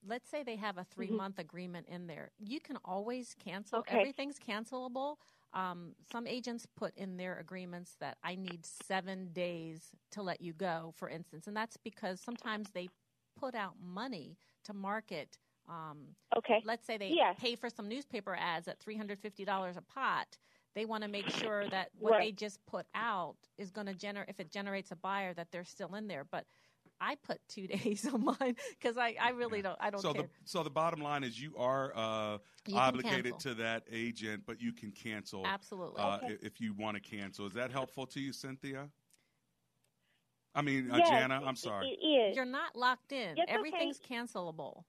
Speaker 4: Let's say they have a 3 month agreement in there. You can always cancel.
Speaker 19: Okay.
Speaker 4: Everything's cancelable. Um, some agents put in their agreements that I need seven days to let you go, for instance, and that's because sometimes they put out money to market. Um,
Speaker 19: okay.
Speaker 4: Let's say they
Speaker 19: Yes.
Speaker 4: pay for some newspaper ads at three hundred fifty dollars a pot. They want to make sure that what
Speaker 19: Right.
Speaker 4: they just put out is going to generate. If it generates a buyer, that they're still in there. But I put two days on mine because I, I really don't. I don't
Speaker 3: so
Speaker 4: care.
Speaker 3: the so the bottom line is you are uh,
Speaker 4: You
Speaker 3: obligated to that agent, but you can cancel
Speaker 4: Absolutely.
Speaker 3: uh,
Speaker 4: Okay.
Speaker 3: if you want to cancel. Is that helpful to you, Cynthia? I mean, uh, Jana. I'm sorry. It is.
Speaker 4: You're not locked in.
Speaker 19: Yes, okay.
Speaker 4: Everything's cancelable.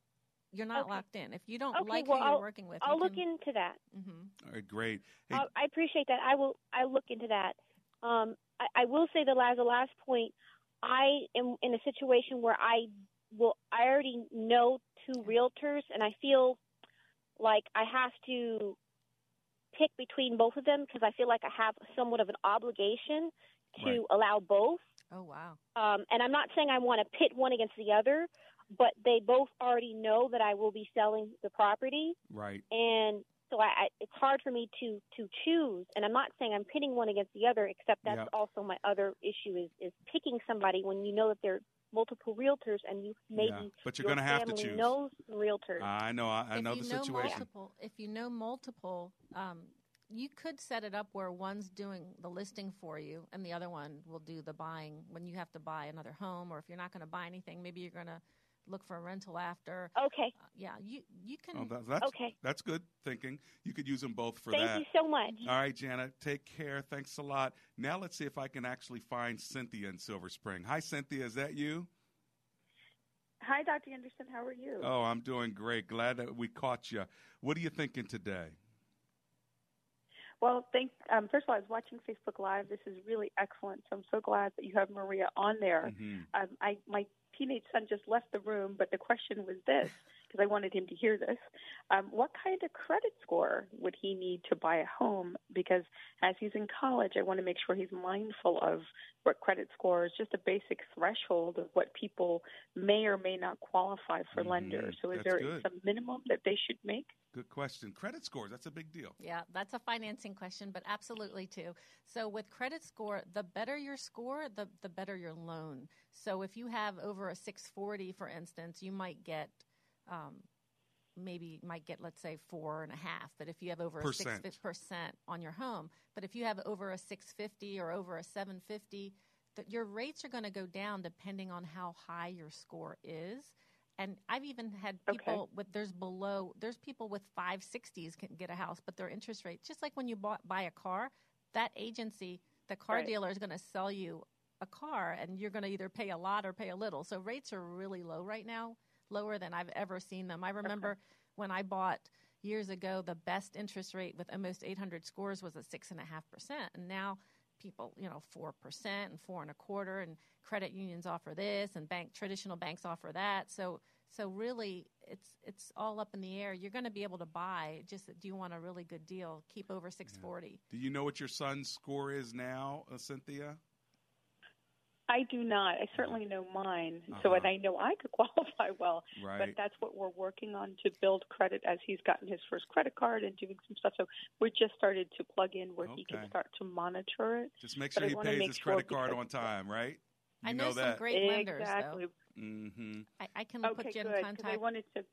Speaker 4: You're not
Speaker 19: Okay.
Speaker 4: locked in. If you don't
Speaker 19: Okay,
Speaker 4: like
Speaker 19: well,
Speaker 4: who you're
Speaker 19: I'll-
Speaker 4: working with,
Speaker 19: I'll
Speaker 4: you
Speaker 19: look into that.
Speaker 4: Mhm.
Speaker 3: All right, great. Hey,
Speaker 19: Uh, I appreciate that. I will. I look into that. Um, I, I will say the as a last point, I am in a situation where I will. I already know two realtors, and I feel like I have to pick between both of them because I feel like I have somewhat of an obligation to
Speaker 4: Right.
Speaker 19: allow both.
Speaker 4: Oh wow.
Speaker 19: Um, and I'm not saying I want to pit one against the other, but they both already know that I will be selling the property
Speaker 3: right.
Speaker 19: and So I, I, it's hard for me to to choose. And I'm not saying I'm pitting one against the other, except that's
Speaker 3: Yeah.
Speaker 19: also my other issue is is picking somebody when you know that there are multiple realtors and you maybe
Speaker 3: Yeah, but you're
Speaker 19: your
Speaker 3: gonna have to choose.
Speaker 19: knows realtors.
Speaker 3: I know. I, I
Speaker 4: if
Speaker 3: know
Speaker 4: you
Speaker 3: the
Speaker 4: know
Speaker 3: situation.
Speaker 4: Multiple, if you know multiple, um, you could set it up where one's doing the listing for you and the other one will do the buying when you have to buy another home, or if you're not going to buy anything, maybe you're going to look for a rental after.
Speaker 19: Okay.
Speaker 4: Uh, yeah, you you can.
Speaker 3: Oh, that, that's,
Speaker 19: Okay.
Speaker 3: That's good thinking. You could use them both for
Speaker 19: Thank
Speaker 3: that.
Speaker 19: you so much.
Speaker 3: All right, Janet. Take care. Thanks a lot. Now let's see if I can actually find Cynthia in Silver Spring. Hi, Cynthia. Is that you?
Speaker 20: Hi, Dr. Anderson. How are you?
Speaker 3: Oh, I'm doing great. Glad that we caught you. What are you thinking today?
Speaker 20: Well, thank. Um, first of all, I was watching Facebook Live. This is really excellent. So I'm so glad that you have Maria on there.
Speaker 3: Mhm.
Speaker 20: Um, I my teenage son just left the room, but the question was this because I wanted him to hear this. Um, what kind of credit score would he need to buy a home? Because as he's in college, I want to make sure he's mindful of what credit score is, just a basic threshold of what people may or may not qualify for lenders. So is
Speaker 3: Mm-hmm. That's
Speaker 20: there
Speaker 3: good.
Speaker 20: some minimum that they should make?
Speaker 3: Good question. Credit scores. That's a big deal.
Speaker 4: Yeah, that's a financing question, but absolutely too. So with credit score, the better your score, the the better your loan. So if you have over a 640, for instance, you might get um, maybe might get let's say four and a half. But if you have over
Speaker 3: Percent.
Speaker 4: a six percent on your home, but if you have over a 650 or over a 750, that your rates are going to go down depending on how high your score is. And I've even had
Speaker 20: Okay.
Speaker 4: people with there's below there's people with 560s can get a house, but their interest rate just like when you bought, buy a car, that agency, the car
Speaker 20: Right.
Speaker 4: dealer is going to sell you a car and you're going to either pay a lot or pay a little. So rates are really low right now, lower than I've ever seen them. I remember when I bought years ago, the best interest rate with almost 800 scores was at six and a half percent, and now people, you know, four percent and four and a quarter, and credit unions offer this, and bank traditional banks offer that. So, so really, it's it's all up in the air. You're going to be able to buy. Just do you want a really good deal? Keep over 640.
Speaker 3: Do you know what your son's score is now, uh, Cynthia?
Speaker 20: I do not. I certainly know mine.
Speaker 3: Uh-huh.
Speaker 20: So, and I know I could qualify well.
Speaker 3: Right.
Speaker 20: But that's what we're working on to build credit as he's gotten his first credit card and doing some stuff. So we just started to plug in where he can start to monitor it.
Speaker 3: Just make sure
Speaker 20: I
Speaker 3: he pays his
Speaker 20: sure
Speaker 3: credit card on time, right? You
Speaker 4: I know, some
Speaker 3: that.
Speaker 4: great lenders,
Speaker 20: Exactly.
Speaker 4: though.
Speaker 3: Mm-hmm.
Speaker 4: I, I can
Speaker 20: Okay,
Speaker 4: put you in
Speaker 20: good, 'cause
Speaker 4: contact.
Speaker 20: I wanted to.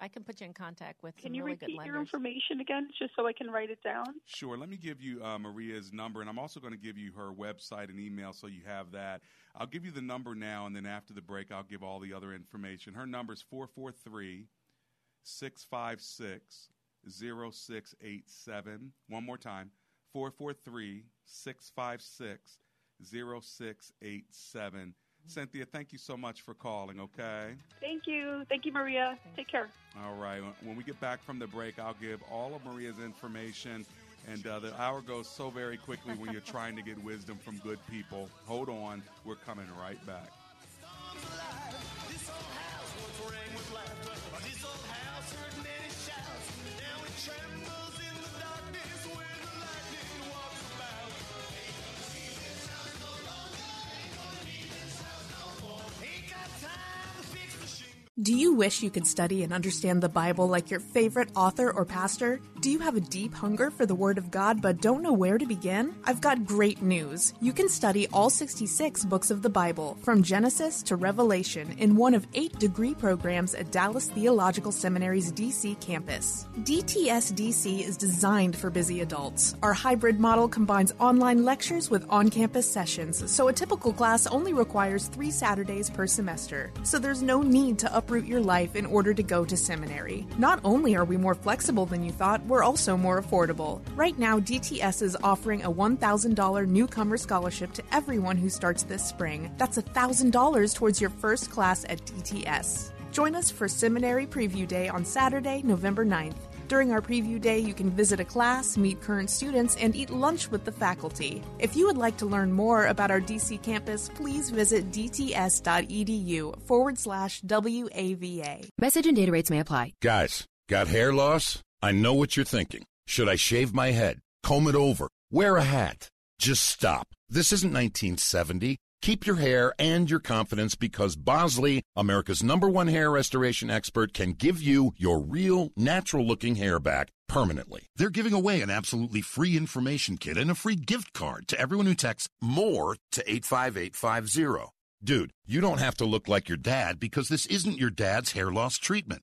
Speaker 4: I can put you in contact with
Speaker 20: Can
Speaker 4: some
Speaker 20: you
Speaker 4: really
Speaker 20: repeat
Speaker 4: good
Speaker 20: your information again, just so I can write it down?
Speaker 3: Sure. Let me give you uh, Maria's number, and I'm also going to give you her website and email so you have that. I'll give you the number now, and then after the break, I'll give all the other information. Her number is 443 656 0687. One more time 443 656 0687. Cynthia, thank you so much for calling, okay?
Speaker 20: Thank you. Thank you, Maria. Take care.
Speaker 3: All right. When we get back from the break, I'll give all of Maria's information. And uh, the hour goes so very quickly when you're trying to get wisdom from good people. Hold on. We're coming right back.
Speaker 21: Do you wish you could study and understand the Bible like your favorite author or pastor? Do you have a deep hunger for the Word of God but don't know where to begin? I've got great news. You can study all 66 books of the Bible, from Genesis to Revelation, in one of eight degree programs at Dallas Theological Seminary's DC campus. DTS DC is designed for busy adults. Our hybrid model combines online lectures with on campus sessions, so a typical class only requires three Saturdays per semester. So there's no need to uproot your life in order to go to seminary. Not only are we more flexible than you thought, we're also more affordable. Right now, DTS is offering a $1,000 newcomer scholarship to everyone who starts this spring. That's $1,000 towards your first class at DTS. Join us for Seminary Preview Day on Saturday, November 9th. During our preview day, you can visit a class, meet current students, and eat lunch with the faculty. If you would like to learn more about our DC campus, please visit dts.edu forward slash WAVA.
Speaker 22: Message and data rates may apply.
Speaker 23: Guys, got hair loss? I know what you're thinking. Should I shave my head? Comb it over? Wear a hat? Just stop. This isn't 1970. Keep your hair and your confidence because Bosley, America's number one hair restoration expert, can give you your real, natural looking hair back permanently. They're giving away an absolutely free information kit and a free gift card to everyone who texts MORE to 85850. Dude, you don't have to look like your dad because this isn't your dad's hair loss treatment.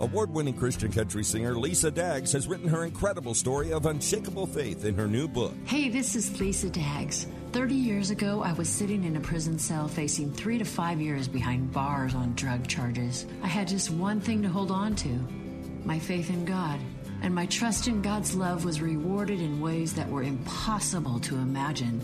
Speaker 24: Award winning Christian country singer Lisa Daggs has written her incredible story of unshakable faith in her new book.
Speaker 25: Hey, this is Lisa Daggs. 30 years ago, I was sitting in a prison cell facing three to five years behind bars on drug charges. I had just one thing to hold on to my faith in God. And my trust in God's love was rewarded in ways that were impossible to imagine.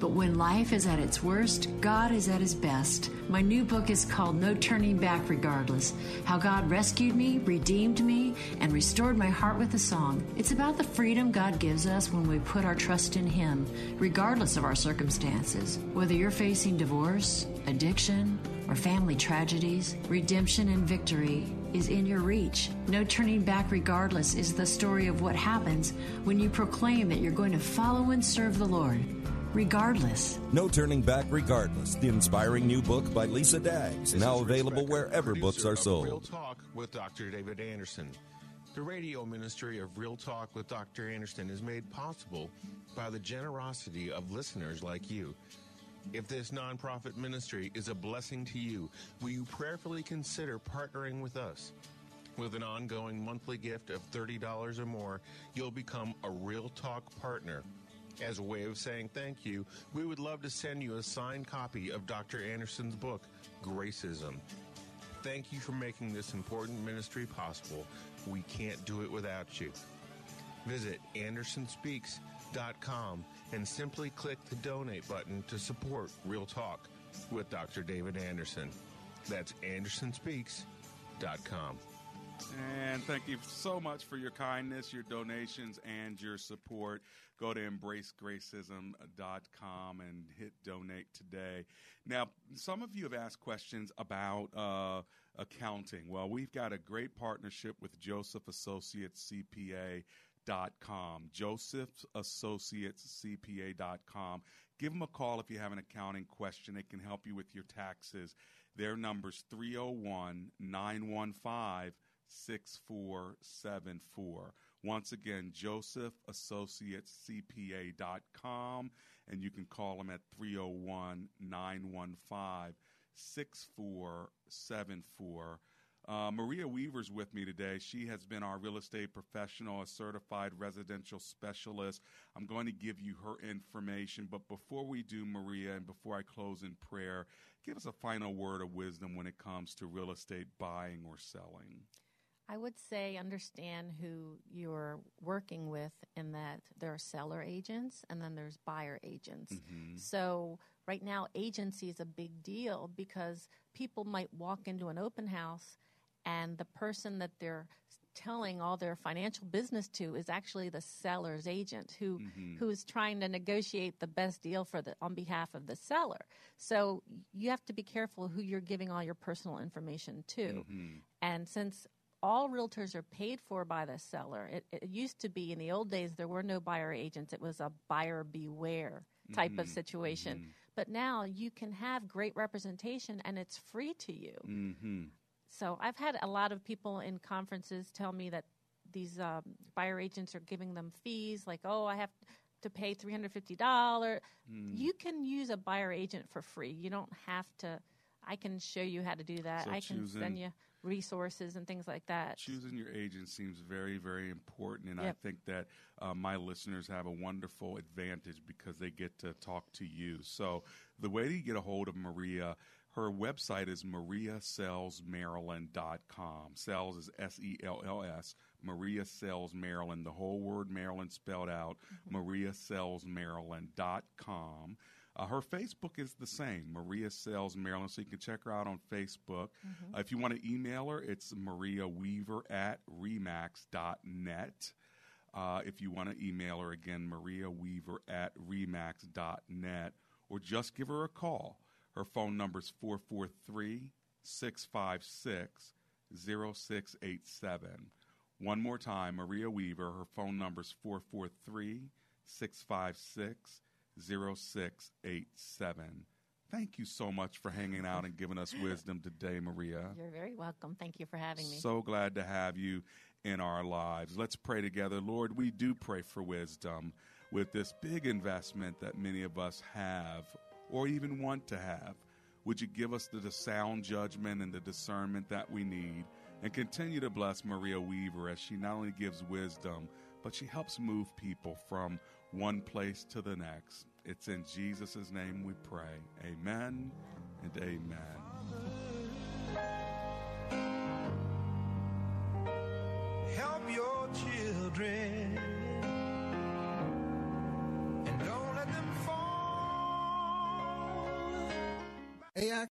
Speaker 25: But when life is at its worst, God is at his best. My new book is called No Turning Back Regardless How God Rescued Me, Redeemed Me, and Restored My Heart with a Song. It's about the freedom God gives us when we put our trust in Him, regardless of our circumstances. Whether you're facing divorce, addiction, or family tragedies, redemption and victory is in your reach. No turning back, regardless, is the story of what happens when you proclaim that you're going to follow and serve the Lord regardless.
Speaker 24: No Turning Back Regardless, the inspiring new book by Lisa Daggs, now available wherever books are sold.
Speaker 26: Real
Speaker 24: sold.
Speaker 26: Talk with Dr. David Anderson. The radio ministry of Real Talk with Dr. Anderson is made possible by the generosity of listeners like you. If this nonprofit ministry is a blessing to you, will you prayerfully consider partnering with us? With an ongoing monthly gift of $30 or more, you'll become a Real Talk partner. As a way of saying thank you, we would love to send you a signed copy of Dr. Anderson's book, Gracism. Thank you for making this important ministry possible. We can't do it without you. Visit AndersonSpeaks.com and simply click the donate button to support Real Talk with Dr. David Anderson. That's AndersonSpeaks.com.
Speaker 3: And thank you so much for your kindness, your donations, and your support. Go to embracegracism.com and hit donate today. Now, some of you have asked questions about uh, accounting. Well, we've got a great partnership with Joseph Associates CPA. Dot com, Joseph's Associates CPA.com. Give them a call if you have an accounting question. They can help you with your taxes. Their number's 301 915 6474. Once again, Joseph Associates CPA.com, and you can call them at 301 915 6474. Uh, Maria Weaver's with me today. She has been our real estate professional, a certified residential specialist. I'm going to give you her information, but before we do, Maria, and before I close in prayer, give us a final word of wisdom when it comes to real estate buying or selling.
Speaker 4: I would say understand who you're working with in that there are seller agents and then there's buyer agents.
Speaker 3: Mm-hmm.
Speaker 4: So right now agency is a big deal because people might walk into an open house and the person that they're telling all their financial business to is actually the seller's agent who
Speaker 3: Mm-hmm.
Speaker 4: who is trying to negotiate the best deal for the on behalf of the seller. So you have to be careful who you're giving all your personal information to.
Speaker 3: Mm-hmm.
Speaker 4: And since all realtors are paid for by the seller, it, it used to be in the old days there were no buyer agents. It was a buyer beware type of
Speaker 3: Mhm.
Speaker 4: situation. But now you can have great representation and it's free to you. So I've had a lot of people in conferences tell me that these um, buyer agents are giving them fees, like, oh, I have to pay three hundred fifty dollars.
Speaker 3: Mm.
Speaker 4: You can use a buyer agent for free. You don't have to. I can show you how to do that.
Speaker 3: So
Speaker 4: I can
Speaker 3: choosing-
Speaker 4: send you resources and things like that.
Speaker 3: Choosing your agent seems very, very important, and
Speaker 4: Yep.
Speaker 3: I think that uh, my listeners have a wonderful advantage because they get to talk to you. So the way to get a hold of Maria, her website is mariasellsmaryland.com. Sells is S E L L S. Maria Sells Maryland, the whole word Maryland spelled out. mariasellsmaryland.com. Uh, her Facebook is the same, Maria Sells Maryland, so you can check her out on Facebook.
Speaker 4: Mhm.
Speaker 3: Uh, if you want to email her, it's Maria Weaver at remax.net. Uh, if you want to email her again, Maria Weaver at remax.net, or just give her a call. Her phone number is 443 656 0687. One more time, Maria Weaver. Her phone number is 443 656 0687. Thank you so much for hanging out and giving us wisdom today, Maria.
Speaker 4: You're very welcome. Thank you for having me.
Speaker 3: So glad to have you in our lives. Let's pray together. Lord, we do pray for wisdom with this big investment that many of us have or even want to have. Would you give us the, sound judgment and the discernment that we need? And continue to bless Maria Weaver as she not only gives wisdom, but she helps move people from one place to the next. It's in Jesus' name we pray. Amen and amen.
Speaker 6: Help your children
Speaker 27: AI